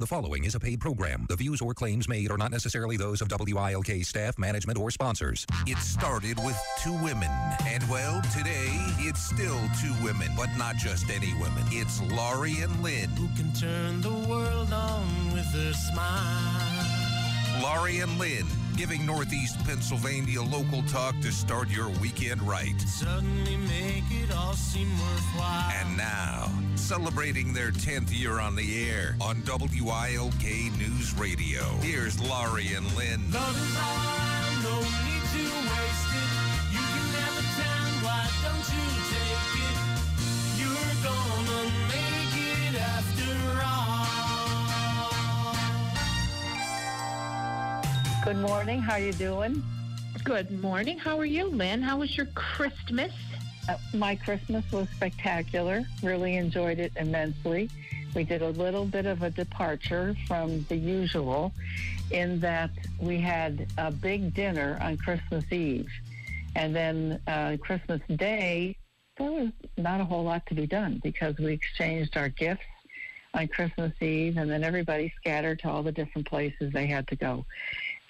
The following is a paid program. The views or claims made are not necessarily those of WILK staff, management, or sponsors. It started with two women. And well, today it's still two women, but not just any women. It's Laurie and Lynn. Who can turn the world on with a smile? Laurie and Lynn, giving Northeast Pennsylvania local talk to start your weekend right. Suddenly make it all seem worthwhile. And now, celebrating their 10th year on the air on WILK News Radio. Here's Laurie and Lynn. Good morning. How are you doing? Good morning. How are you, Lynn? How was your Christmas? Uh, my Christmas was spectacular. Really enjoyed it immensely. We did a little bit of a departure from the usual in that we had a big dinner on Christmas Eve. And then uh, Christmas Day, there was not a whole lot to be done because we exchanged our gifts on Christmas Eve and then everybody scattered to all the different places they had to go.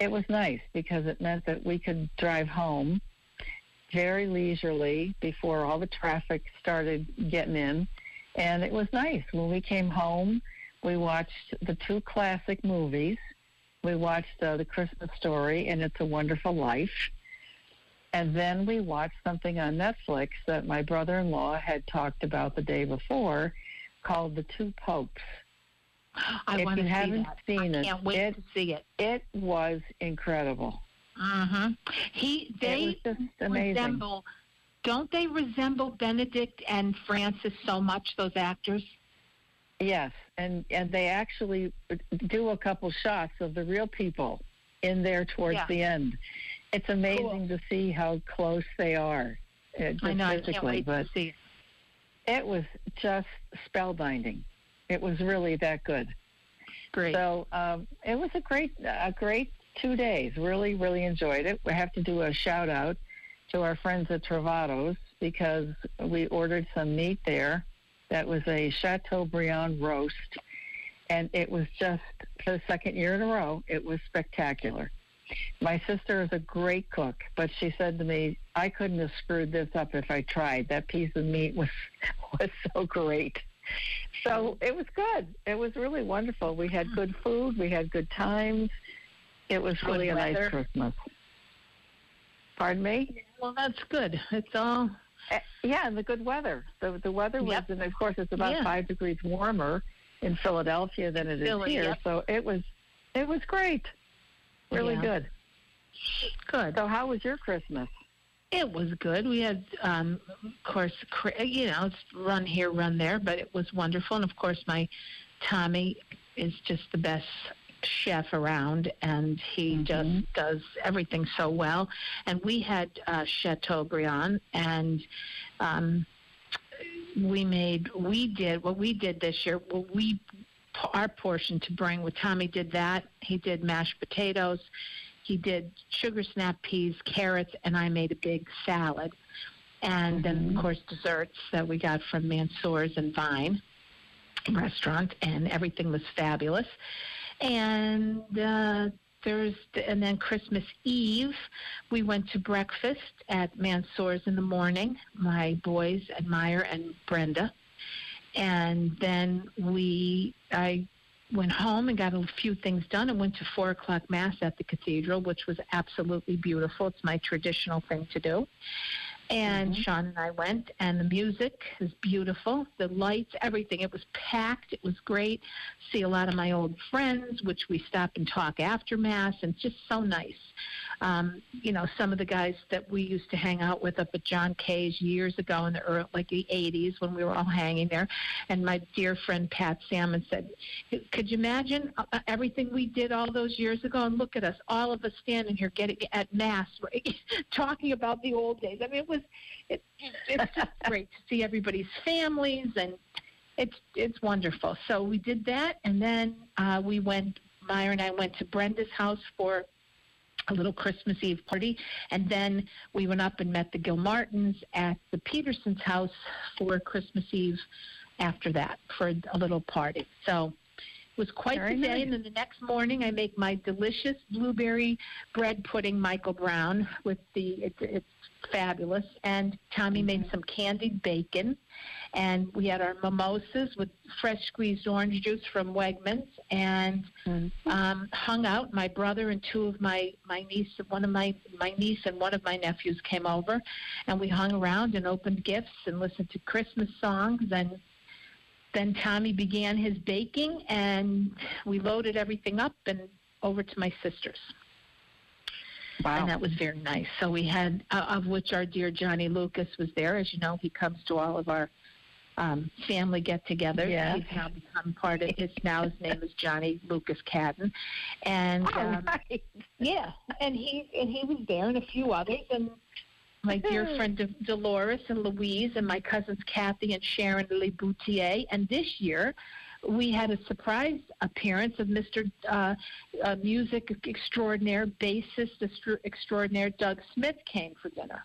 It was nice because it meant that we could drive home very leisurely before all the traffic started getting in. And it was nice. When we came home, we watched the two classic movies. We watched uh, The Christmas Story and It's a Wonderful Life. And then we watched something on Netflix that my brother in law had talked about the day before called The Two Popes. I if want you to see haven't that. seen I it, can't wait it- to see it. It was incredible. Mm-hmm. He, they it was just resemble. Don't they resemble Benedict and Francis so much? Those actors. Yes, and and they actually do a couple shots of the real people in there towards Yeah. the end. It's amazing to see how close they are, uh, I know. I can't wait but to see it. it was just spellbinding. It was really that good. Great. So um, it was a great, a great two days. Really, really enjoyed it. We have to do a shout out to our friends at Travados because we ordered some meat there. That was a Chateaubriand roast, and it was just for the second year in a row. It was spectacular. My sister is a great cook, but she said to me, "I couldn't have screwed this up if I tried. That piece of meat was was so great." So it was good. It was really wonderful. We had good food. We had good times. It was Good really a nice. Christmas. Pardon me? well, that's good. It's all. Uh, yeah, and the good weather. The the weather was, Yep. and of course, it's about Yeah. five degrees warmer in Philadelphia than it is Philly, here. yep. So it was, it was great. Really Yeah. good. Good. So how was your Christmas? It was good. We had, um, of course, you know, it's run here, run there, but it was wonderful. And of course, my Tommy is just the best chef around, and he Mhm. just does everything so well. And we had uh, Chateaubriand, and um, we made, we did what we did this year. Well, we our portion to bring. With Tommy did that. He did mashed potatoes. He did sugar snap peas, carrots, and I made a big salad. And then, Mhm. of course, desserts that we got from Mansour's and Vine restaurant, and everything was fabulous. And uh, Thursday, and then Christmas Eve, we went to breakfast at Mansour's in the morning. My boys, Admire and Brenda, and then we, I went home and got a few things done and went to four o'clock mass at the cathedral, which was absolutely beautiful. It's my traditional thing to do. And mm-hmm. Sean and I went, and the music is beautiful. The lights, everything. It was packed. It was great. See a lot of my old friends, which we stop and talk after mass, and it's just so nice. Um, you know, some of the guys that we used to hang out with up at John Kay's years ago in the early, like the 80s when we were all hanging there. And my dear friend Pat Salmon said, "Could you imagine uh, uh, everything we did all those years ago? And look at us, all of us standing here getting at mass, right, talking about the old days. I mean, it was, it, it's just great to see everybody's families and." It's it's wonderful. So we did that, and then uh, we went. Meyer and I went to Brenda's house for a little Christmas Eve party, and then we went up and met the Gilmartins at the Petersons' house for Christmas Eve. After that, for a little party. So was quite Very the day. nice. And then the next morning, I make my delicious blueberry bread pudding, Michael Brown, with the it's, it's fabulous. And Tommy made some candied bacon, and we had our mimosas with fresh squeezed orange juice from Wegmans, and um, hung out. My brother and two of my my niece, one of my my niece and one of my nephews came over, and we hung around and opened gifts and listened to Christmas songs. And then Tommy began his baking, and we loaded everything up and over to my sister's. Wow. And that was very nice. So we had, uh, of which our dear Johnny Lucas was there. As you know, he comes to all of our um, family get-togethers. Yes. He's now become part of. His now his name is Johnny Lucas Cadden, and um, yeah, and he and he was there, and a few others, and my dear friend De- Dolores and Louise, and my cousins Kathy and Sharon Lee Boutier. And this year, we had a surprise appearance of Mr. Uh, uh, music extraordinaire, bassist extra- extraordinaire Doug Smith came for dinner.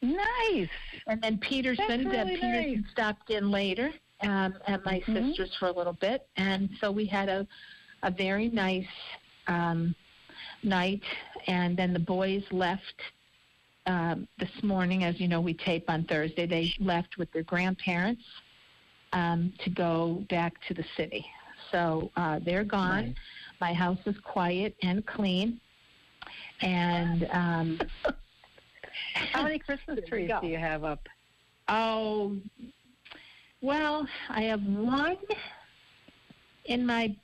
Nice. And then Peterson, uh, Peterson nice. stopped in later um, at my Mhm. sister's for a little bit, and so we had a a very nice um, night. And then the boys left um, this morning. As you know, we tape on Thursday. They left with their grandparents um, to go back to the city. So uh, they're gone. Nice. My house is quiet and clean, and. Um, How many Christmas trees do you have up? Oh, well, I have one in my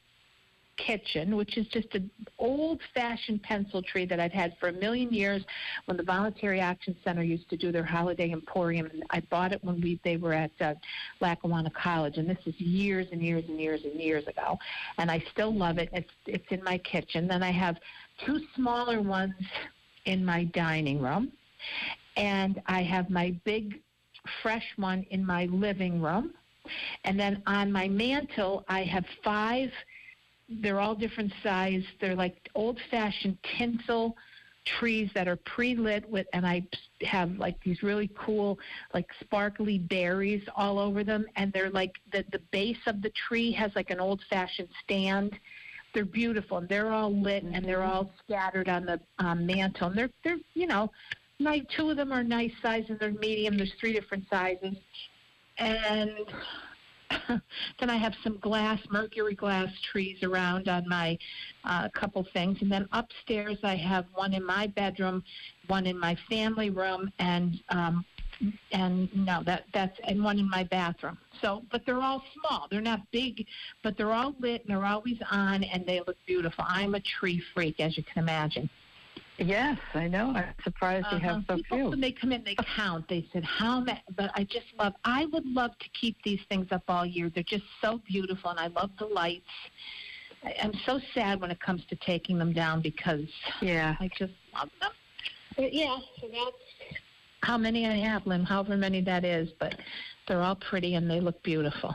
kitchen, which is just an old-fashioned pencil tree that I've had for a million years. When the Voluntary Action Center used to do their holiday emporium, and I bought it when we they were at uh, Lackawanna College, and this is years and years and years and years ago, and I still love it. It's it's in my kitchen. Then I have two smaller ones in my dining room, and I have my big fresh one in my living room. And then on my mantle, I have five. They're all different size. They're like old-fashioned tinsel trees that are pre-lit with, and I have like these really cool, like sparkly berries all over them. And they're like the the base of the tree has like an old-fashioned stand. They're beautiful, and they're all lit, and they're all scattered on the um, mantle. And they're they're you know nice. Two of them are nice size and they're medium. There's three different sizes, and then I have some glass, mercury glass trees around on my uh, couple things, and then upstairs I have one in my bedroom, one in my family room, and um, and no, that that's and one in my bathroom. So, but they're all small. They're not big, but they're all lit and they're always on, and they look beautiful. I'm a tree freak, as you can imagine. Yes, I know. I'm surprised you have Uh-huh. so People, few. When they come in, they count. They said, "How many?" But I just love. I would love to keep these things up all year. They're just so beautiful, and I love the lights. I, I'm so sad when it comes to taking them down because Yeah. I just love them. But yeah, so that's how many I have, Lynn. However many that is, but they're all pretty and they look beautiful.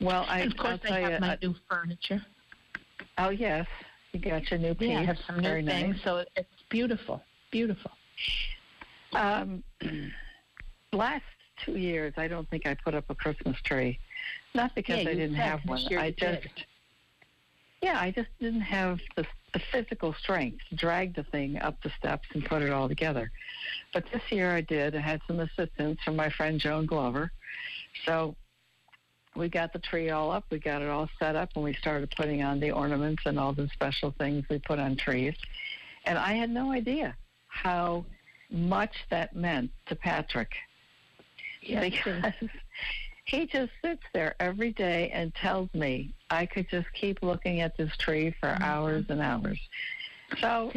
Well, I, and of course, I'll I have you. my uh, new furniture. oh yes, you got your new piece. Yeah, have some new Very things, nice. so it's beautiful, beautiful. Um, last two years, I don't think I put up a Christmas tree. Not because Yeah, I didn't have one. I just, did. yeah, I just didn't have the, the physical strength to drag the thing up the steps and put it all together. But this year I did. I had some assistance from my friend Joan Glover. So we got the tree all up. We got it all set up, and we started putting on the ornaments and all the special things we put on trees. And I had no idea how much that meant to Patrick Yes, because he just sits there every day and tells me I could just keep looking at this tree for Mhm. hours and hours. So,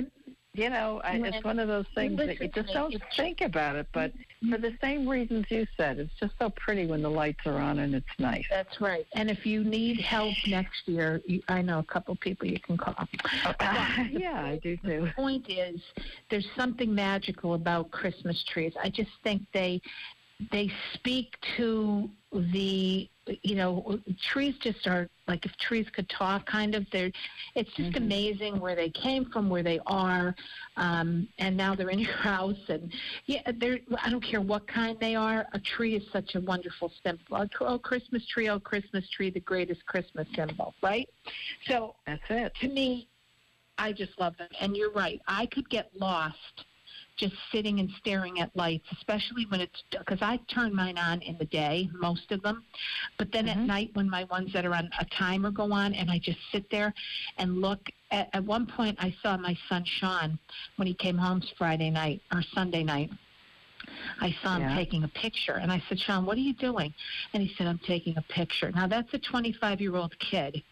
you know, I, it's one of those things that you just don't think about it. But for the same reasons you said, it's just so pretty when the lights are on and it's nice. That's right. And if you need help next year, you, I know a couple people you can call. yeah, I do too. The point is, there's something magical about Christmas trees. I just think they they speak to the you know trees just are like if trees could talk kind of they're it's just Mhm. amazing where they came from where they are um and now they're in your house and yeah they're i don't care what kind they are a tree is such a wonderful symbol oh christmas tree oh christmas tree the greatest christmas symbol right so That's it. to me, I just love them. And you're right. I could get lost just sitting and staring at lights, especially when it's because I turn mine on in the day, most of them. But then at Mhm. night, when my ones that are on a timer go on, and I just sit there and look. At, at one point, I saw my son Sean when he came home Friday night or Sunday night. I saw him Yeah. taking a picture, and I said, "Sean, what are you doing?" And he said, "I'm taking a picture." Now that's a 25 year old kid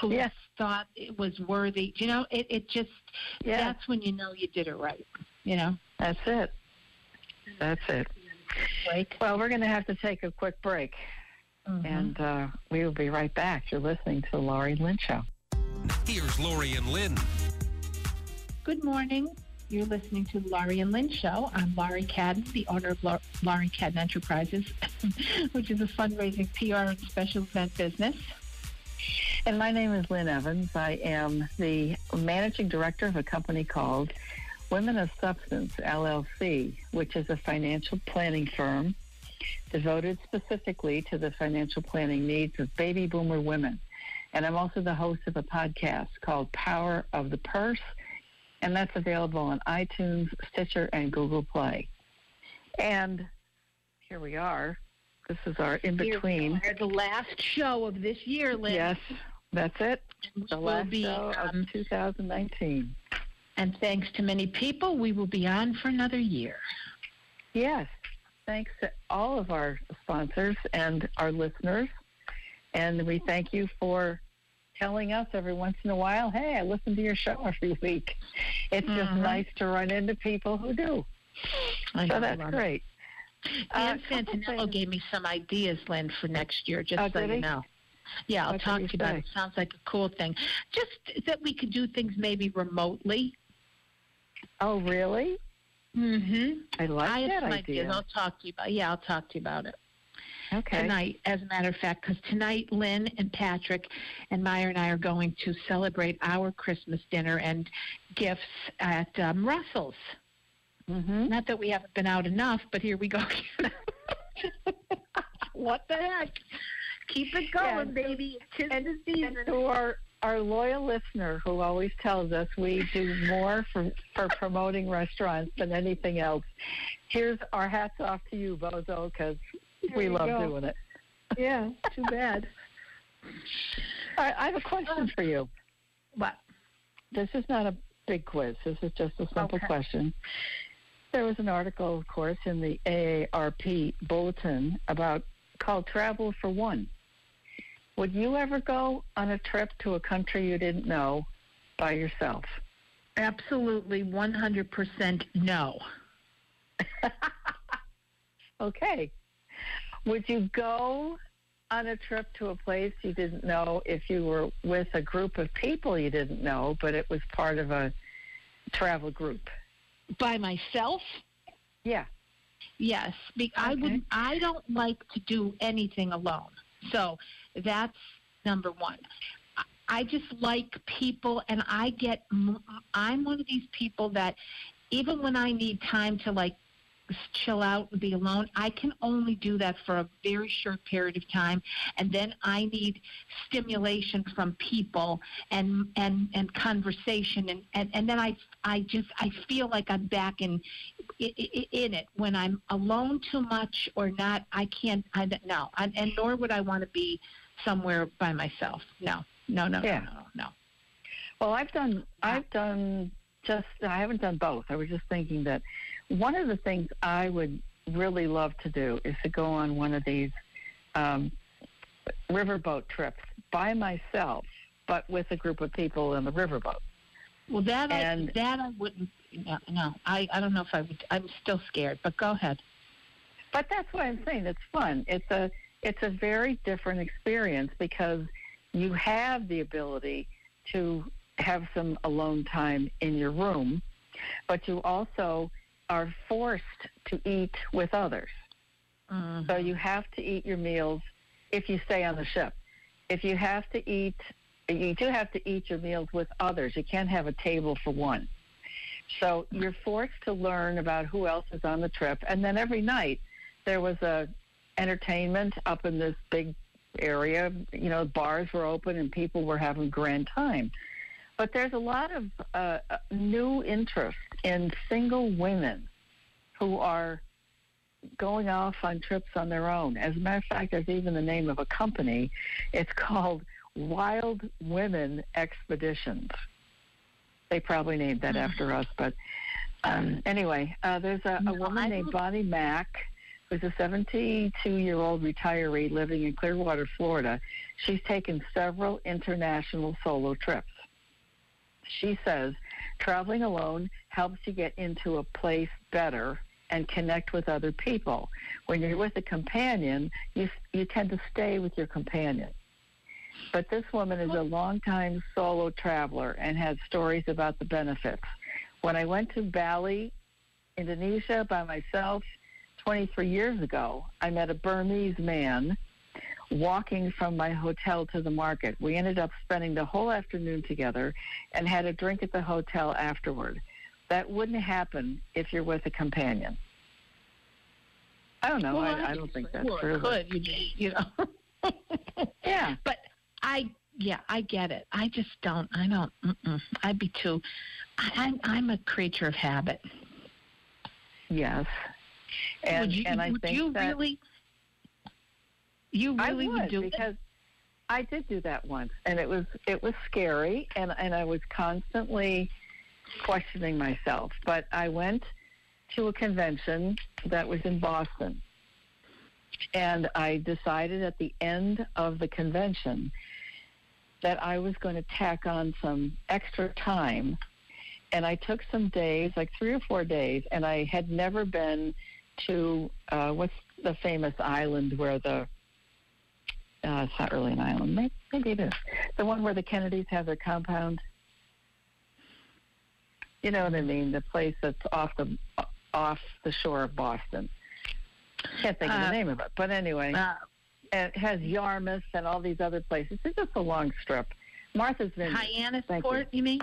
who Yes. thought it was worthy. You know, it, it just Yeah, that's when you know you did it right. You know, that's it. That's it. like Well, we're going to have to take a quick break, Mm-hmm. and uh, we will be right back. You're listening to the Laurie Lynn Show. Here's Laurie and Lynn. good morning. You're listening to the Laurie and Lynn Show. I'm Laurie Cadden, the owner of Lau- Laurie Cadden Enterprises, which is a fundraising PR and special event business. And my name is Lynn Evans. I am the managing director of a company called Women of Substance, LLC, which is a financial planning firm devoted specifically to the financial planning needs of baby boomer women. And I'm also the host of a podcast called Power of the Purse, and that's available on iTunes, Stitcher, and Google Play. And here we are. This is our in between. The last show of this year, Lynn. Yes, that's it. And we The will last be, show um, of 2019. And thanks to many people, we will be on for another year. Yes, thanks to all of our sponsors and our listeners. And we thank you for telling us every once in a while, hey, I listen to your show every week. It's just Mhm. nice to run into people who do. I So that's great. Dan Uh, gave me some ideas, Lynn, for next year, just Oh, so you he? know. Yeah, I'll What talk to you about say? it. Sounds like a cool thing. Just that we could do things maybe remotely. Oh, really? Mm-hmm. I like I that idea. ideas. I'll talk to you about. Yeah, I'll talk to you about it okay. tonight. As a matter of fact, because tonight Lynn and Patrick and Meyer and I are going to celebrate our Christmas dinner and gifts at um, Russell's. hmm Not that we haven't been out enough, but here we go. what the heck? Keep it going, and- baby. Tis and- the season. And our loyal listener who always tells us we do more for for promoting restaurants than anything else. Here's our hats off to you, Bozo, because we love go. doing it. Yeah, too bad. All right, I have a question for you. What? This is not a big quiz. This is just a simple Okay. question. There was an article, of course, in the AARP bulletin about called Travel for One. Would you ever go on a trip to a country you didn't know by yourself? Absolutely, 100% no. Okay. Would you go on a trip to a place you didn't know if you were with a group of people you didn't know, but it was part of a travel group? By myself? Yeah. Yes. Be- I would. I don't like to do anything alone. So that's number one. I- just like people, and I get. I'm one of these people that, even when I need time to like chill out and be alone, I can only do that for a very short period of time, and then I need stimulation from people and and and conversation, and and, and then I I just I feel like I'm back in in it when I'm alone too much or not. I can't. I no, I, and nor would I want to be somewhere by myself. No, no, no, Yeah. no, no, no. Well, I've done. I've done just. I haven't done both. I was just thinking that one of the things I would really love to do is to go on one of these um, riverboat trips by myself, but with a group of people in the riverboat. Well, that And- I that I wouldn't. No, no, I I don't know if I would. I'm still scared. But go ahead. But that's what I'm saying it's fun. It's a it's a very different experience because you have the ability to have some alone time in your room, but you also are forced to eat with others. Mm-hmm. So you have to eat your meals if you stay on the ship. If you have to eat, you do have to eat your meals with others. You can't have a table for one. So you're forced to learn about who else is on the trip. And then every night there was a entertainment up in this big area. You know, bars were open and people were having grand time. But there's a lot of uh, new interest in single women who are going off on trips on their own. As a matter of fact, there's even the name of a company. It's called Wild Women Expeditions. They probably named that after us, but um, anyway, uh, there's a, a woman named Bonnie Mack who's a 72 year old retiree living in Clearwater, Florida. She's taken several international solo trips. She says traveling alone helps you get into a place better and connect with other people. When you're with a companion, you you tend to stay with your companion. But this woman is a longtime solo traveler and has stories about the benefits. When I went to Bali, Indonesia by myself 23 years ago, I met a Burmese man walking from my hotel to the market. We ended up spending the whole afternoon together and had a drink at the hotel afterward. That wouldn't happen if you're with a companion. I don't know. Well, I, I don't think that's well, true. it Could you just you know? Yeah. But I yeah I get it. I just don't. I don't. Mm-mm. I'd be too. I, I'm I'm a creature of habit. Yes. And would you, and I would think you that really? You really I would do it? because I did do that once, and it was it was scary, and and I was constantly questioning myself. But I went to a convention that was in Boston, and I decided at the end of the convention that I was going to tack on some extra time. And I took some days, like three or four days, and I had never been to uh, what's the famous island where the uh, it's not really an island. Maybe, maybe it is. The one where the Kennedys have their compound. You know what I mean? The place that's off the off the shore of Boston. Can't think of Uh, the name of it, but anyway, Uh, it has Yarmouth and all these other places. It's just a long strip. Martha's Vineyard. Hyannis Thank Port, you. mean?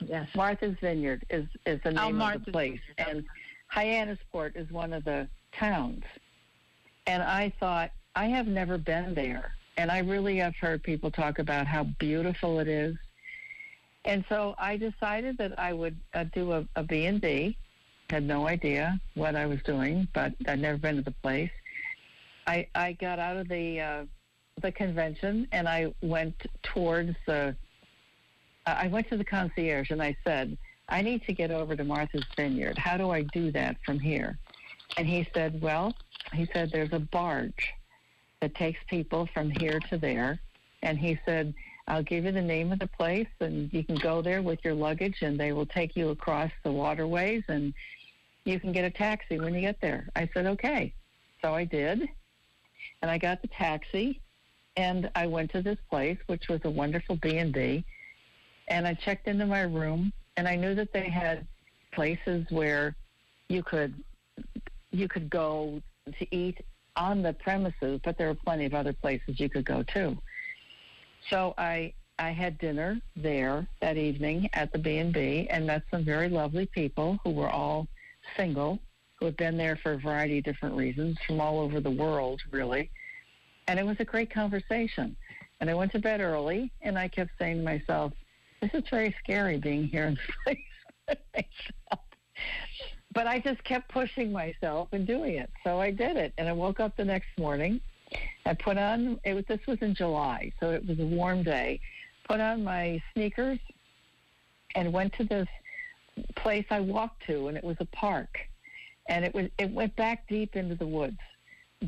Yes. Martha's Vineyard is is the Oh, name of Martha's the place, Vineyard, and Hyannisport is one of the towns. And I thought I have never been there, and I really have heard people talk about how beautiful it is. And so I decided that I would uh, do a, a B&B. Had no idea what I was doing, but I'd never been to the place. I I got out of the uh, the convention and I went towards the. I went to the concierge and I said, I need to get over to Martha's Vineyard. How do I do that from here? And he said, Well, he said, there's a barge that takes people from here to there. And he said, I'll give you the name of the place and you can go there with your luggage and they will take you across the waterways and you can get a taxi when you get there. I said, Okay. So I did. And I got the taxi and I went to this place, which was a wonderful B&B. And I checked into my room and I knew that they had places where you could you could go to eat on the premises, but there were plenty of other places you could go to. So I I had dinner there that evening at the B and B and met some very lovely people who were all single, who had been there for a variety of different reasons from all over the world, really. And it was a great conversation. And I went to bed early and I kept saying to myself, This is very scary being here in this place. but I just kept pushing myself and doing it. So I did it. And I woke up the next morning. I put on it was this was in July, so it was a warm day. Put on my sneakers and went to this place I walked to and it was a park. And it was it went back deep into the woods.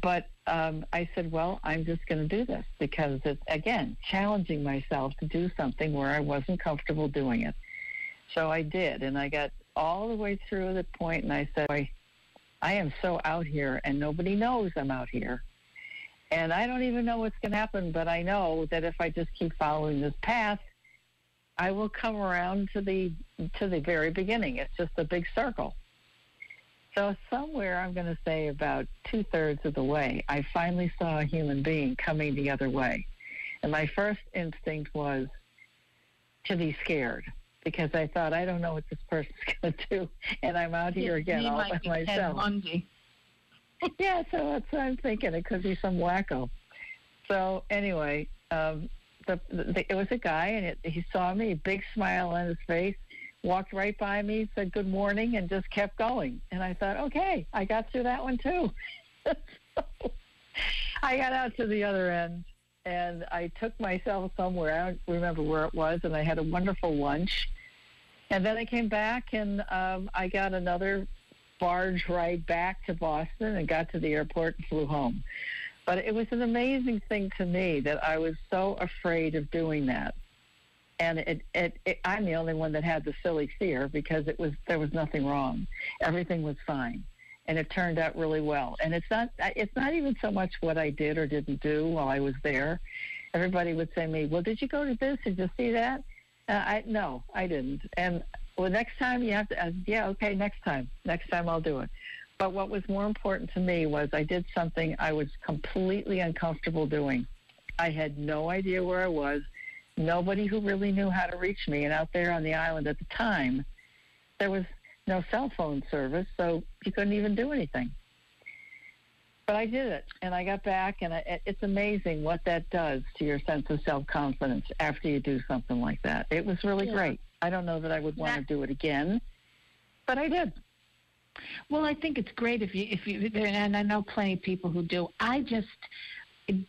But um, I said, well, I'm just going to do this because it's, again, challenging myself to do something where I wasn't comfortable doing it. So I did, and I got all the way through the point, and I said, I, I am so out here, and nobody knows I'm out here. And I don't even know what's going to happen, but I know that if I just keep following this path, I will come around to the to the very beginning. It's just a big circle. So somewhere, I'm going to say about two thirds of the way, I finally saw a human being coming the other way, and my first instinct was to be scared because I thought I don't know what this person's going to do, and I'm out here again all by myself. Yeah, so that's what I'm thinking. It could be some wacko. So anyway, um, the, the, it was a guy, and it, he saw me, a big smile on his face, walked right by me, said good morning, and just kept going. And I thought, okay, I got through that one too. I got out to the other end, and I took myself somewhere. I don't remember where it was, and I had a wonderful lunch. And then I came back, and um, I got another barge ride back to Boston and got to the airport and flew home. But it was an amazing thing to me that I was so afraid of doing that. And it, it, it, I'm the only one that had the silly fear because it was there was nothing wrong, everything was fine, and it turned out really well. And it's not it's not even so much what I did or didn't do while I was there. Everybody would say to me, "Well, did you go to this? Did you see that?" Uh, I no, I didn't. And well, next time you have to. Uh, yeah, okay, next time. Next time I'll do it. But what was more important to me was I did something I was completely uncomfortable doing. I had no idea where I was. Nobody who really knew how to reach me. And out there on the island at the time, there was no cell phone service, so you couldn't even do anything. But I did it, and I got back, and I, it's amazing what that does to your sense of self confidence after you do something like that. It was really Yeah. great. I don't know that I would want to do it again, but I did. Well, I think it's great if you if you and I know plenty of people who do. I just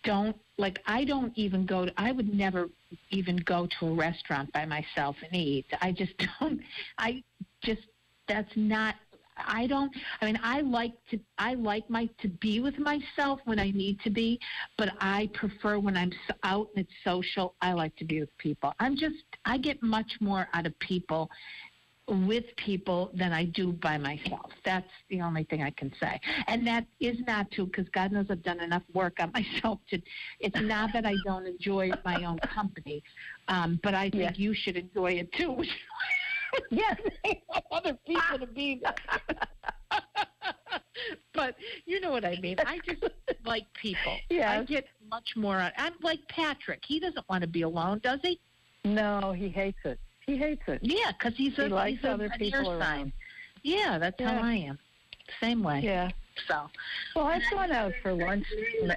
don't like. I don't even go. To, I would never even go to a restaurant by myself and eat. I just don't. I just that's not. I don't. I mean, I like to. I like my to be with myself when I need to be, but I prefer when I'm out and it's social. I like to be with people. I'm just. I get much more out of people with people than I do by myself. That's the only thing I can say. And that is not to, because God knows I've done enough work on myself to. It's not that I don't enjoy my own company, um, but I think Yeah. you should enjoy it too. Yes. Other people to be but you know what I mean. I just like people. Yeah. I get much more. out- I'm like Patrick. He doesn't want to be alone, does he? No, he hates it. He hates it. Yeah, because he's a he likes he's other an people around. sign. Yeah, that's how I am. Same way. Yeah. So Well, I've gone out for lunch.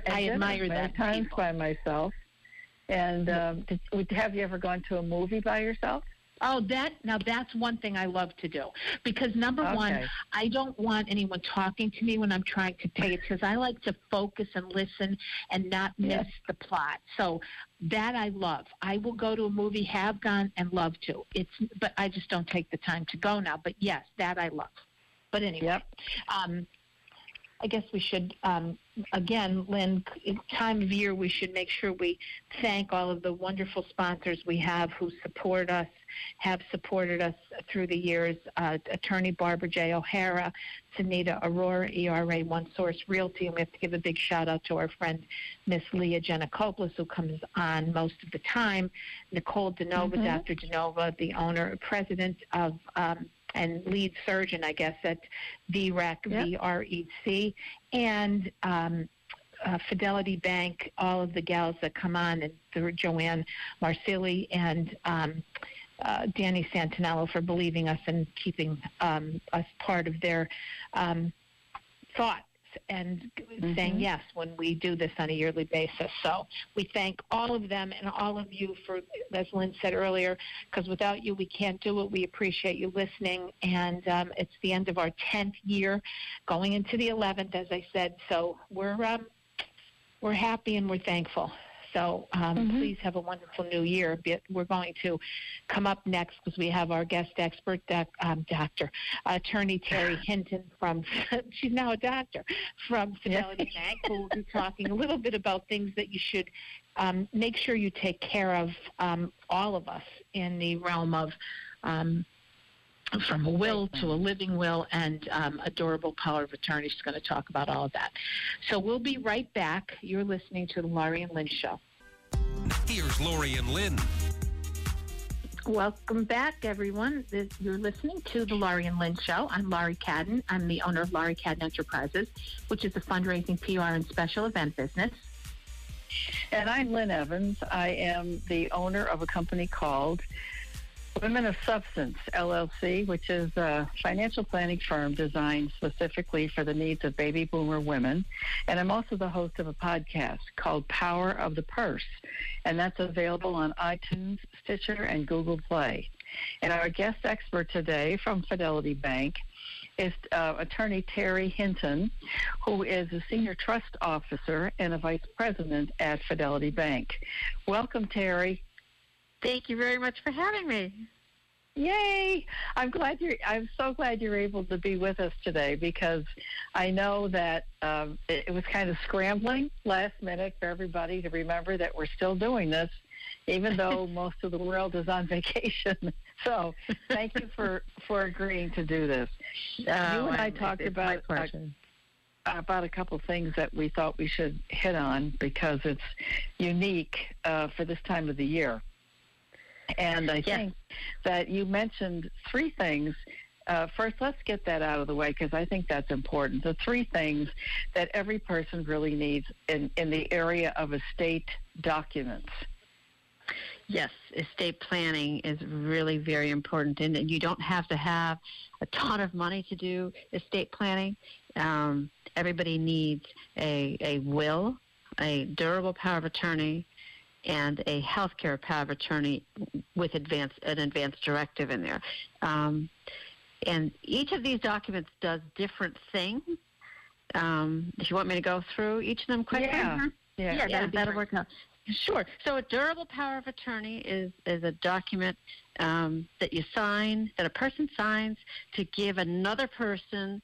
I admire that times people. by myself. And um, did, have you ever gone to a movie by yourself? Oh, that now that's one thing I love to do because number one, I don't want anyone talking to me when I'm trying to take it because I like to focus and listen and not miss Yes. the plot. So that I love. I will go to a movie, have gone, and love to. It's but I just don't take the time to go now. But yes, that I love. But anyway, Yep. um, I guess we should, um, again, Lynn, time of year, we should make sure we thank all of the wonderful sponsors we have who support us, have supported us through the years. Uh, Attorney Barbara J. O'Hara, Sunita Arora, ERA One Source Realty, and we have to give a big shout out to our friend Miss Leah Janakopoulos, who comes on most of the time. Nicole DeNova, Mhm. Dr. DeNova, the owner, president of um, and lead surgeon, I guess, at VREC, Yep. VREC, and um, uh, Fidelity Bank, all of the gals that come on, and through Joanne Marsili and um, uh, Danny Santaniello for believing us and keeping um, us part of their um, thoughts and saying Mhm. yes when we do this on a yearly basis. So we thank all of them and all of you for, as Lynn said earlier, because without you we can't do it. We appreciate you listening, and um, it's the end of our 10th year, going into the 11th, as I said. So we're um, we're happy and we're thankful. So um, Mhm. please have a wonderful new year. We're going to come up next because we have our guest expert, doc, um, Doctor Attorney Terry Hinton from. she's now a doctor from Fidelity Bank, who will be talking a little bit about things that you should um, make sure you take care of. Um, all of us in the realm of. From a will to a living will and um, a durable power of attorney. She's going to talk about all of that. So we'll be right back. You're listening to the Laurie and Lynn Show. Here's Laurie and Lynn. Welcome back, everyone. This- You're listening to the Laurie and Lynn Show. I'm Laurie Cadden. I'm the owner of Laurie Cadden Enterprises, which is a fundraising, PR, and special event business. And I'm Lynn Evans. I am the owner of a company called Women of Substance LLC, which is a financial planning firm designed specifically for the needs of baby boomer women. And I'm also the host of a podcast called Power of the Purse, and that's available on iTunes, Stitcher, and Google Play. And our guest expert today from Fidelity Bank is uh, attorney Terry Hinton, who is a senior trust officer and a vice president at Fidelity Bank. Welcome, Terry. Thank you very much for having me. Yay! I'm glad you're. I'm so glad you're able to be with us today because I know that um, it, it was kind of scrambling last minute for everybody to remember that we're still doing this, even though most of the world is on vacation. So, thank you for for agreeing to do this. you and I talked about uh, about a couple things that we thought we should hit on because it's unique uh, for this time of the year. And I think that you mentioned three things. Uh, first, let's get that out of the way because I think that's important. The three things that every person really needs in, in the area of estate documents. Yes, estate planning is really very important, and you don't have to have a ton of money to do estate planning. Um, everybody needs a, a will, a durable power of attorney, and a healthcare power of attorney with advance an advance directive in there. Um, and each of these documents does different things. Um, if you want me to go through each of them quickly, Yeah. Yeah. yeah, that'd be that'll work out. Sure. So a durable power of attorney is is a document um, that you sign, that a person signs to give another person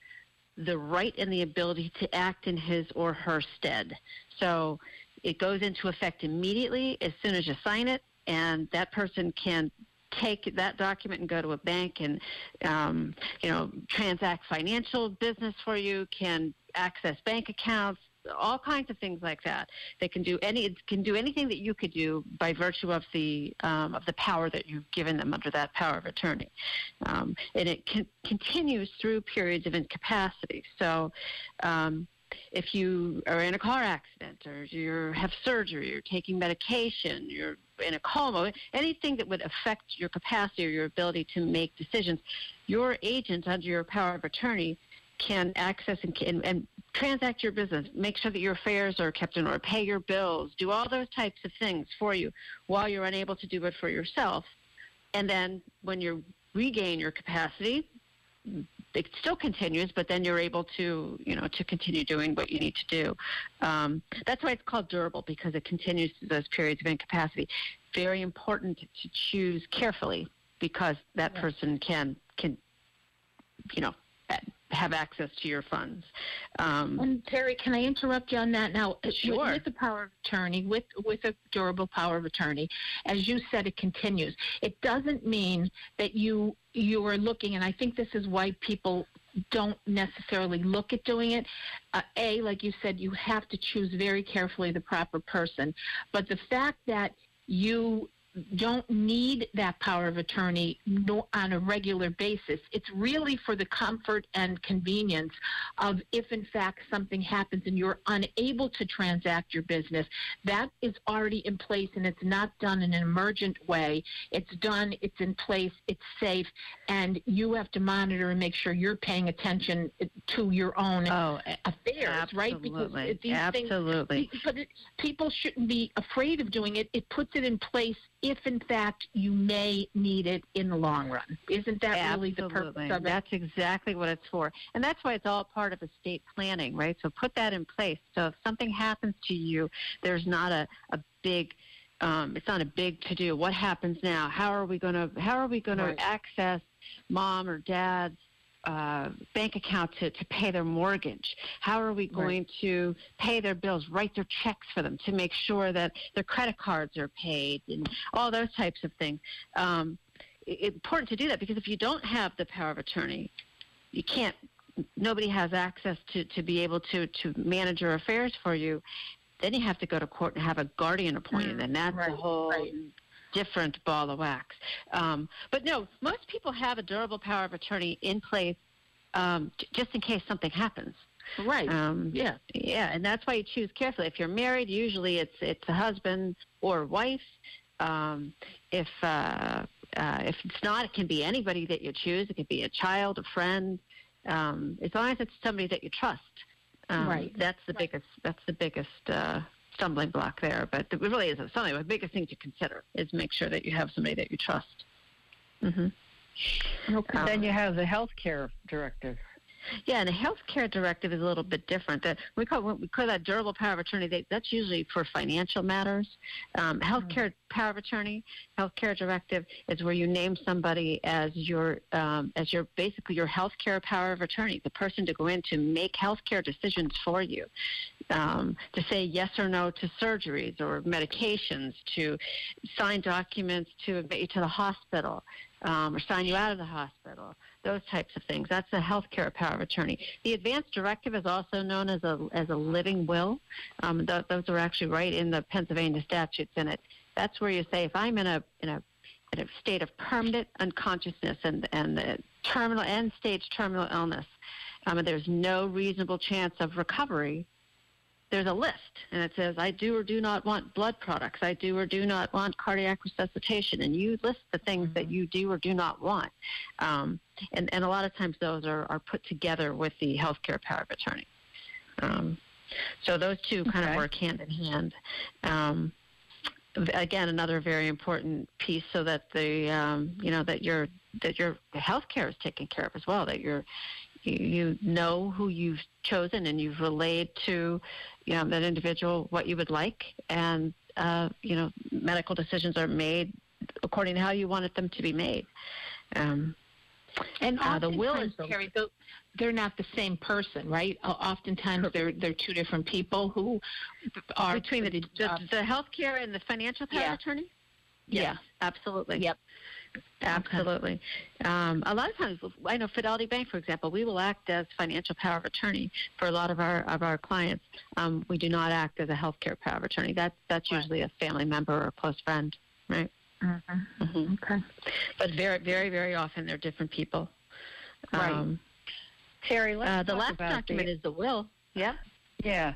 the right and the ability to act in his or her stead. So it goes into effect immediately as soon as you sign it, and that person can take that document and go to a bank and um, you know transact financial business for you, can access bank accounts, all kinds of things like that. They can do any can do anything that you could do by virtue of the um, of the power that you've given them under that power of attorney, um, and it con- continues through periods of incapacity. So. Um, if you are in a car accident or you have surgery, you're taking medication, you're in a coma, anything that would affect your capacity or your ability to make decisions, your agent under your power of attorney can access and, and, and transact your business, make sure that your affairs are kept in order, pay your bills, do all those types of things for you while you're unable to do it for yourself. And then when you regain your capacity, it still continues, but then you're able to, you know, to continue doing what you need to do. Um, that's why it's called durable because it continues through those periods of incapacity. Very important to choose carefully because that person can can, you know, have access to your funds. Um, And Terry, can I interrupt you on that now? With- Sure. With the power of attorney, with with a durable power of attorney, as you said, it continues. It doesn't mean that you you are looking, and I think this is why people don't necessarily look at doing it. Uh, a, like you said, you have to choose very carefully the proper person. But the fact that you don't need that power of attorney on a regular basis. It's really for the comfort and convenience of if, in fact, something happens and you're unable to transact your business. That is already in place and it's not done in an emergent way. It's done, it's in place, it's safe, and you have to monitor and make sure you're paying attention to your own oh, affairs, right? Because absolutely. things absolutely. but it, people shouldn't be afraid of doing it. It puts it in place if, in fact, you may need it in the long run. Isn't that really the purpose of it? That's exactly what it's for. And that's why it's all part of estate planning, right? So put that in place. So if something happens to you, there's not a, a big um, it's not a big to do. What happens now? How are we gonna how are we gonna Right. access mom or dad's uh, bank account to, to pay their mortgage? How are we going to pay their bills, write their checks for them to make sure that their credit cards are paid and all those types of things? Um, it's important to do that because if you don't have the power of attorney, you can't. Nobody has access to, to be able to, to manage your affairs for you. Then you have to go to court and have a guardian appointed, and that's a whole right. Different ball of wax. Um, but no, most people have a durable power of attorney in place um, j- just in case something happens. Right. Um, yeah. yeah, and that's why you choose carefully. If you're married, usually it's it's a husband or wife. Um, if uh, uh, if it's not, it can be anybody that you choose. It could be a child, a friend, um, as long as it's somebody that you trust. Um, Right. That's the biggest. That's the biggest uh, stumbling block there. But it really isn't something. The biggest thing to consider is make sure that you have somebody that you trust. Mm-hmm. Okay. then you have the health care directive. Yeah, and the health care directive is a little bit different. That we call we call that durable power of attorney. They, that's usually for financial matters. Um, health care power of attorney, health care directive is where you name somebody as your um, as your basically your health care power of attorney, the person to go in to make health care decisions for you, um, to say yes or no to surgeries or medications, to sign documents to admit you to the hospital, um, or sign you out of the hospital those types of things. That's a healthcare power of attorney. The advanced directive is also known as a as a living will. Um, th- those are actually right in the Pennsylvania statutes, and it that's where you say if I'm in a in a in a state of permanent unconsciousness and and the terminal end stage terminal illness, um, and there's no reasonable chance of recovery. There's a list, and it says I do or do not want blood products. I do or do not want cardiac resuscitation, and you list the things that you do or do not want. Um, and, and a lot of times those are, are put together with the healthcare power of attorney. Um, so those two kind of work hand in hand. Um, again, another very important piece, so that the um, you know that your that your healthcare is taken care of as well. That you're you, you know who you've chosen and you've relayed to you know that individual what you would like, and uh, you know medical decisions are made according to how you wanted them to be made. Um, And Uh, the will is Terry, they're not the same person, right? Oftentimes, they're they're two different people who are between the the, uh, the healthcare and the financial power Yeah. attorney. Yeah. Yes, absolutely. Yep. Absolutely. Um, a lot of times, I know Fidelity Bank, for example, we will act as financial power of attorney for a lot of our of our clients. Um, we do not act as a healthcare power of attorney. That's that's Right. usually a family member or a close friend, right? hmm Okay. But very, very, very often they're different people. Right. Um, Terry, let's uh, the last document the, is the will. Yeah. yeah,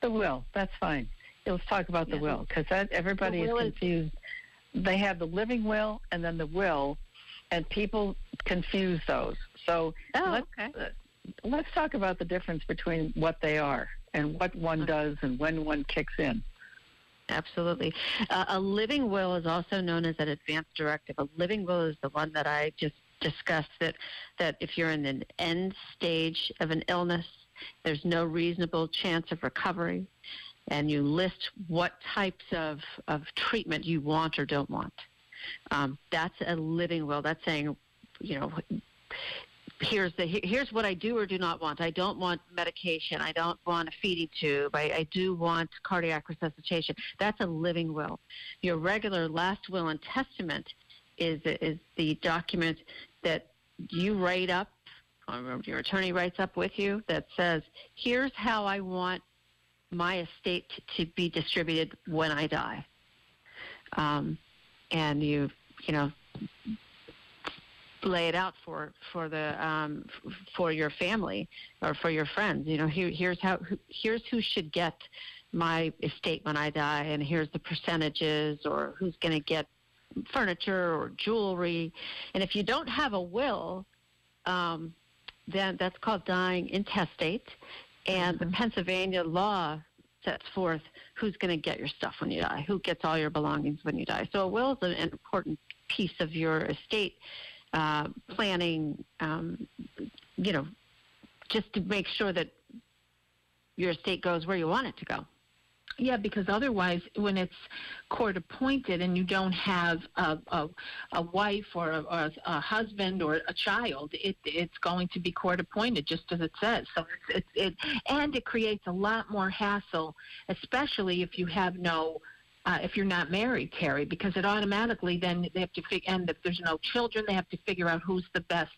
the will. That's fine. Let's talk about the Yeah. will because everybody The is is- confused. They have the living will and then the will, and people confuse those. So Oh, let's okay. let's talk about the difference between what they are and what one does and when one kicks in. Absolutely. Uh, a living will is also known as an advance directive. A living will is the one that I just discussed that, that if you're in an end stage of an illness, there's no reasonable chance of recovery, and you list what types of, of treatment you want or don't want. Um, that's a living will. That's saying, you know, here's the here's what I do or do not want. I don't want medication. I don't want a feeding tube. I, I do want cardiac resuscitation. That's a living will. Your regular last will and testament is is the document that you write up, or your attorney writes up with you that says, here's how I want my estate to be distributed when I die. Um, and you you know lay it out for for the um, for your family or for your friends. You know, here, here's how here's who should get my estate when I die, and here's the percentages, or who's going to get furniture or jewelry. And if you don't have a will, um, then that's called dying intestate, and the Pennsylvania law sets forth who's going to get your stuff when you die, who gets all your belongings when you die. So a will is an an important piece of your estate uh, planning, um, you know, just to make sure that your estate goes where you want it to go. Yeah, because otherwise, when it's court appointed and you don't have a, a, a wife or a, or a husband or a child, it, it's going to be court appointed, just as it says. So it's, it's it, and it creates a lot more hassle, especially if you have no uh, if you're not married, Terry, because it automatically then they have to figure, and if there's no children, they have to figure out who's the best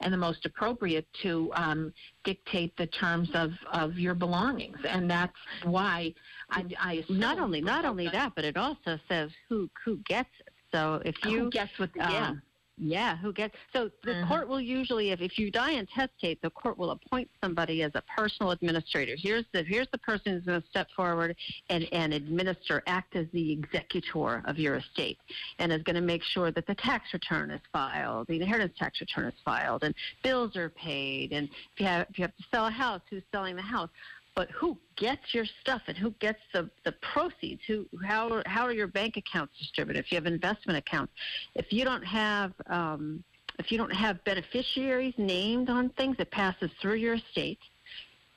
and the most appropriate to um, dictate the terms of, of your belongings, and that's why I, I assume Not only not only that, but it also says who who gets it. So if you who gets what, um, yeah, who gets so the Mhm. court will usually if, if you die intestate, the court will appoint somebody as a personal administrator. Here's the here's the person who's going to step forward and, and administer, act as the executor of your estate and is going to make sure that the tax return is filed, the inheritance tax return is filed, and bills are paid, and if you have if you have to sell a house, who's selling the house. But who gets your stuff and who gets the, the proceeds? Who how how are your bank accounts distributed? If you have investment accounts, if you don't have um, if you don't have beneficiaries named on things, it passes through your estate.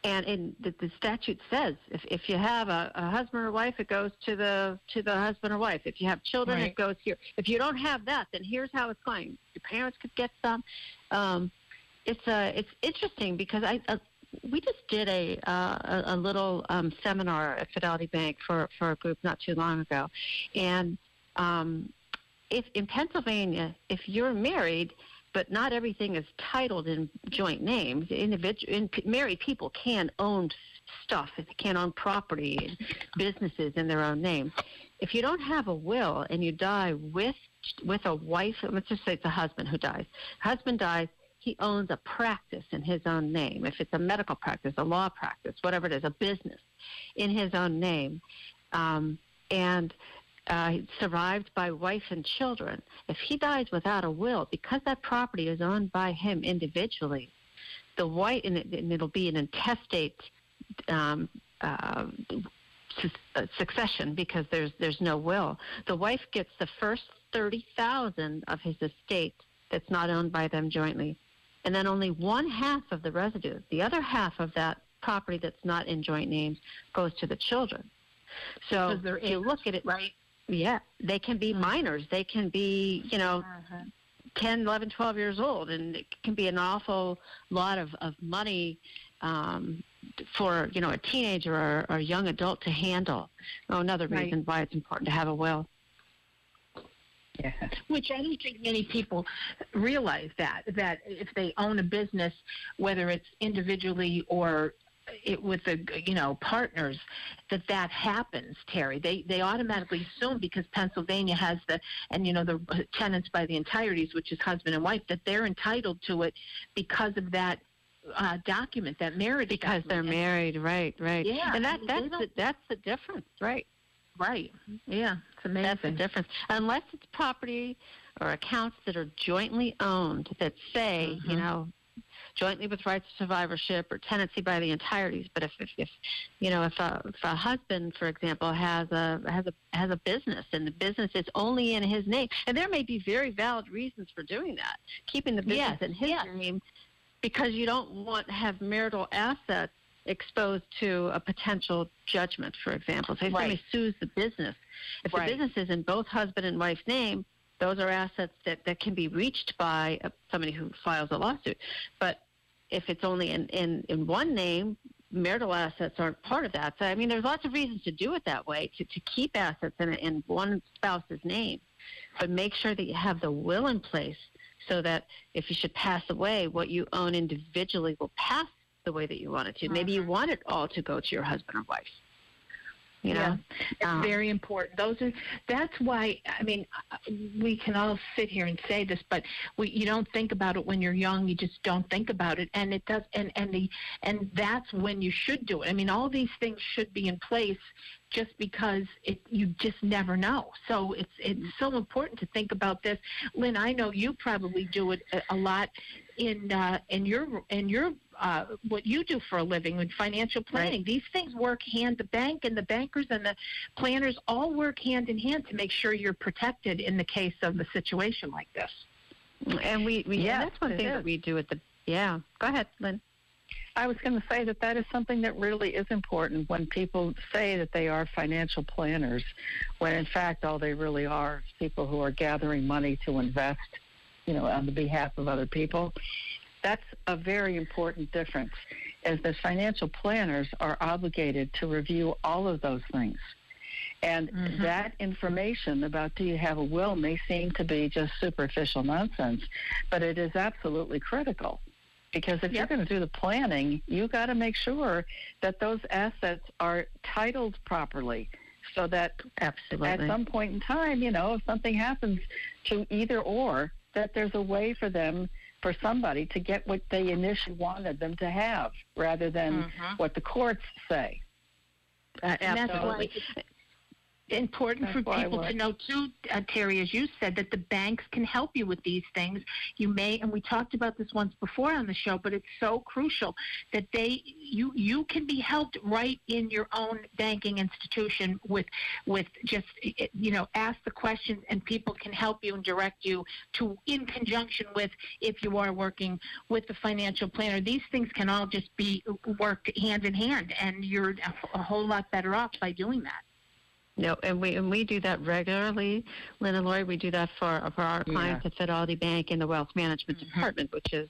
And in the, the statute says if, if you have a, a husband or wife, it goes to the to the husband or wife. If you have children, Right. it goes here. If you don't have that, then here's how it's going. Your parents could get some. Um, it's uh, it's interesting because I uh, we just did a uh, a, a little um, seminar at Fidelity Bank for for a group not too long ago, and um, if in Pennsylvania, if you're married, but not everything is titled in joint names, individual in, married people can own stuff, they can own property and businesses in their own name. If you don't have a will and you die with with a wife, let's just say it's a husband who dies. Husband dies, he owns a practice in his own name. If it's a medical practice, a law practice, whatever it is, a business in his own name, um, and uh, survived by wife and children. If he dies without a will, because that property is owned by him individually, the wife and, it, and it'll be an intestate um, uh, uh, succession because there's there's no will. The wife gets the first thirty thousand of his estate that's not owned by them jointly, and then only one half of the residue, the other half of that property that's not in joint names, goes to the children. So if you look at it, right? yeah, they can be minors. They can be, you know, Uh-huh. 10, 11, 12 years old, and it can be an awful lot of, of money um, for, you know, a teenager or, or a young adult to handle. Oh, another Right. reason why it's important to have a will. Yeah. Which I don't think many people realize that that if they own a business, whether it's individually or it with the you know partners, that that happens. Terry, they they automatically assume because Pennsylvania has the and you know the tenants by the entireties, which is husband and wife, that they're entitled to it because of that uh, document, that marriage. Because they're married, right, right. Yeah, and that that's the, that's the difference, right? Right. Yeah, it's amazing. That's the difference. Unless it's property or accounts that are jointly owned that say, you Mhm. know, jointly with rights of survivorship or tenancy by the entireties. But if, if, if you know, if a, if a husband, for example, has a has a has a business and the business is only in his name, and there may be very valid reasons for doing that, keeping the business Yes, in his yes. name, because you don't want to have marital assets exposed to a potential judgment, for example. So if somebody sues the business, if Right. the business is in both husband and wife's name, those are assets that, that can be reached by uh, somebody who files a lawsuit. But if it's only in, in, in one name, marital assets aren't part of that. So, I mean, there's lots of reasons to do it that way, to, to keep assets in, in one spouse's name. But make sure that you have the will in place so that if you should pass away, what you own individually will pass the way that you want it to. Maybe you want it all to go to your husband or wife. You know? Yeah, it's Um, very important. Those are that's why I mean we can all sit here and say this, but we you don't think about it when you're young. You just don't think about it, and it does. And and the and that's when you should do it. I mean, all these things should be in place just because it you just never know. So it's it's so important to think about this. Lynn, I know you probably do it a, a lot in uh, in your in your uh, what you do for a living with financial planning. These things work hand. The bank and the bankers and the planners all work hand in hand to make sure you're protected in the case of a situation like this. And we, we Yes, and that's one thing is. that we do at the yeah. Go ahead, Lynn. I was going to say that that is something that really is important when people say that they are financial planners, when in fact all they really are is people who are gathering money to invest, you know, on the behalf of other people. That's a very important difference, as the financial planners are obligated to review all of those things. And mm-hmm. that information about do you have a will may seem to be just superficial nonsense, but it is absolutely critical. Because if you're going to do the planning, you got to make sure that those assets are titled properly so that Absolutely. at some point in time, you know, if something happens to either or, that there's a way for them, for somebody to get what they initially wanted them to have rather than Mm-hmm. what the courts say. Uh, And that's why absolutely. it's important That's for people to know too, uh, Terry, as you said, that the banks can help you with these things. You may, and we talked about this once before on the show, but it's so crucial that they, you, you can be helped right in your own banking institution with, with just, you know, ask the questions, and people can help you and direct you to, in conjunction with, if you are working with the financial planner. These things can all just be worked hand in hand, and you're a whole lot better off by doing that. No, and we and we do that regularly, Lynn and Laurie. We do that for for our clients at Fidelity Bank in the Wealth Management mm-hmm. Department, which is,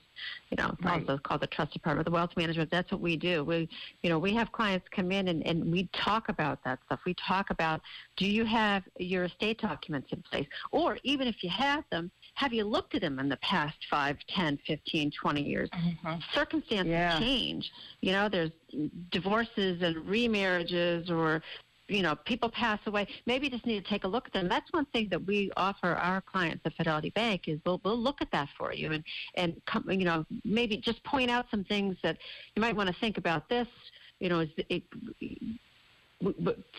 you know, Right. also called the Trust Department. The Wealth Management. That's what we do. We, you know, we have clients come in and and we talk about that stuff. We talk about do you have your estate documents in place, or even if you have them, have you looked at them in the past 5, 10, 15, 20 years? Mm-hmm. circumstances Yeah. change. You know, there's divorces and remarriages or you know, people pass away. Maybe you just need to take a look at them. That's one thing that we offer our clients at Fidelity Bank is we'll, we'll look at that for you and and come, you know maybe just point out some things that you might want to think about. This, you know, is it,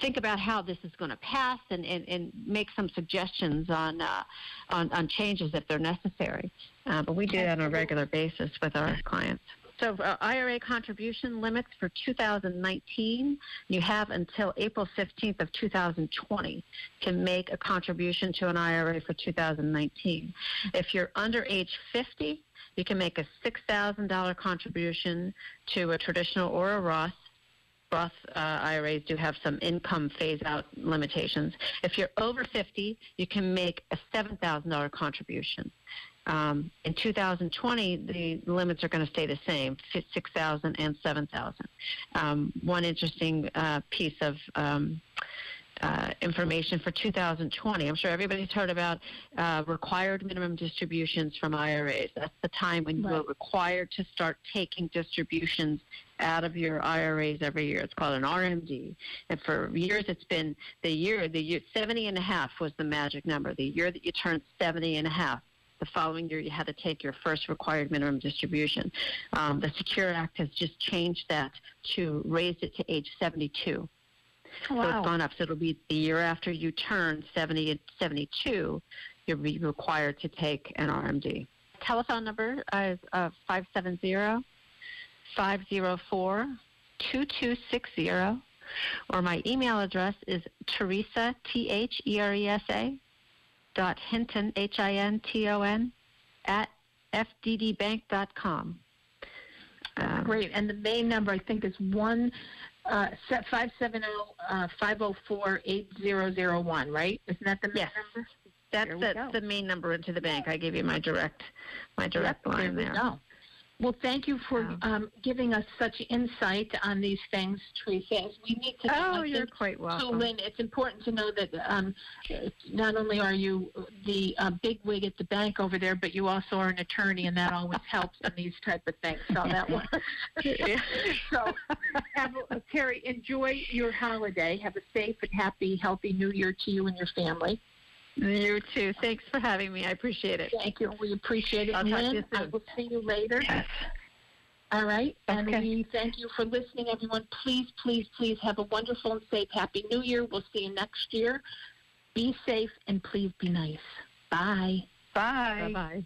think about how this is going to pass and, and, and make some suggestions on, uh, on on changes if they're necessary. Uh, but we do that on a regular basis with our clients. So uh, IRA contribution limits for 2019, you have until April 15th of 2020 to make a contribution to an IRA for 2019. If you're under age 50, you can make a $6,000 contribution to a traditional or a Roth. Roth uh, IRAs do have some income phase out limitations. If you're over 50, you can make a $7,000 contribution. Um, in 2020, the limits are going to stay the same, 6,000 and 7,000. Um, one interesting uh, piece of um, uh, information for 2020. I'm sure everybody's heard about uh, required minimum distributions from IRAs. That's the time when you're required to start taking distributions out of your IRAs every year. It's called an RMD. And for years, it's been the year, the year 70 and a half was the magic number. The year that you turned 70 and a half, the following year you had to take your first required minimum distribution. Um, the Secure Act has just changed that to raised it to age 72. So it's gone up. So it'll be the year after you turn 70 and 72, you'll be required to take an RMD. Telephone number is uh, 570 504 2260. Or my email address is Teresa, T H E R E S A, dot Hinton, H I N T O N, at fddbank.com. Um, Great. And the main number, I think, is one uh, set five seven zero uh, five zero four eight zero zero one. Right? Isn't that the main Yes. number? That's There the, the main number into the bank. I gave you my direct my direct Yep, line there. there. Well, thank you for Wow. um, giving us such insight on these things, Teresa. As we need to know, Oh, I you're think, quite So, welcome. Lynn, it's important to know that um, not only are you the uh, big wig at the bank over there, but you also are an attorney, and that always helps in these type of things. So that was. so, have, a- Terry, enjoy your holiday. Have a safe and happy, healthy New Year to you and your family. You too. Thanks for having me. I appreciate it. Thank you. We appreciate it. I'll talk to Lynn, you I soon. will see you later. Yes. All right. And Okay. we thank you for listening, everyone. Please, please, please have a wonderful and safe Happy New Year. We'll see you next year. Be safe and please be nice. Bye. Bye. Bye bye.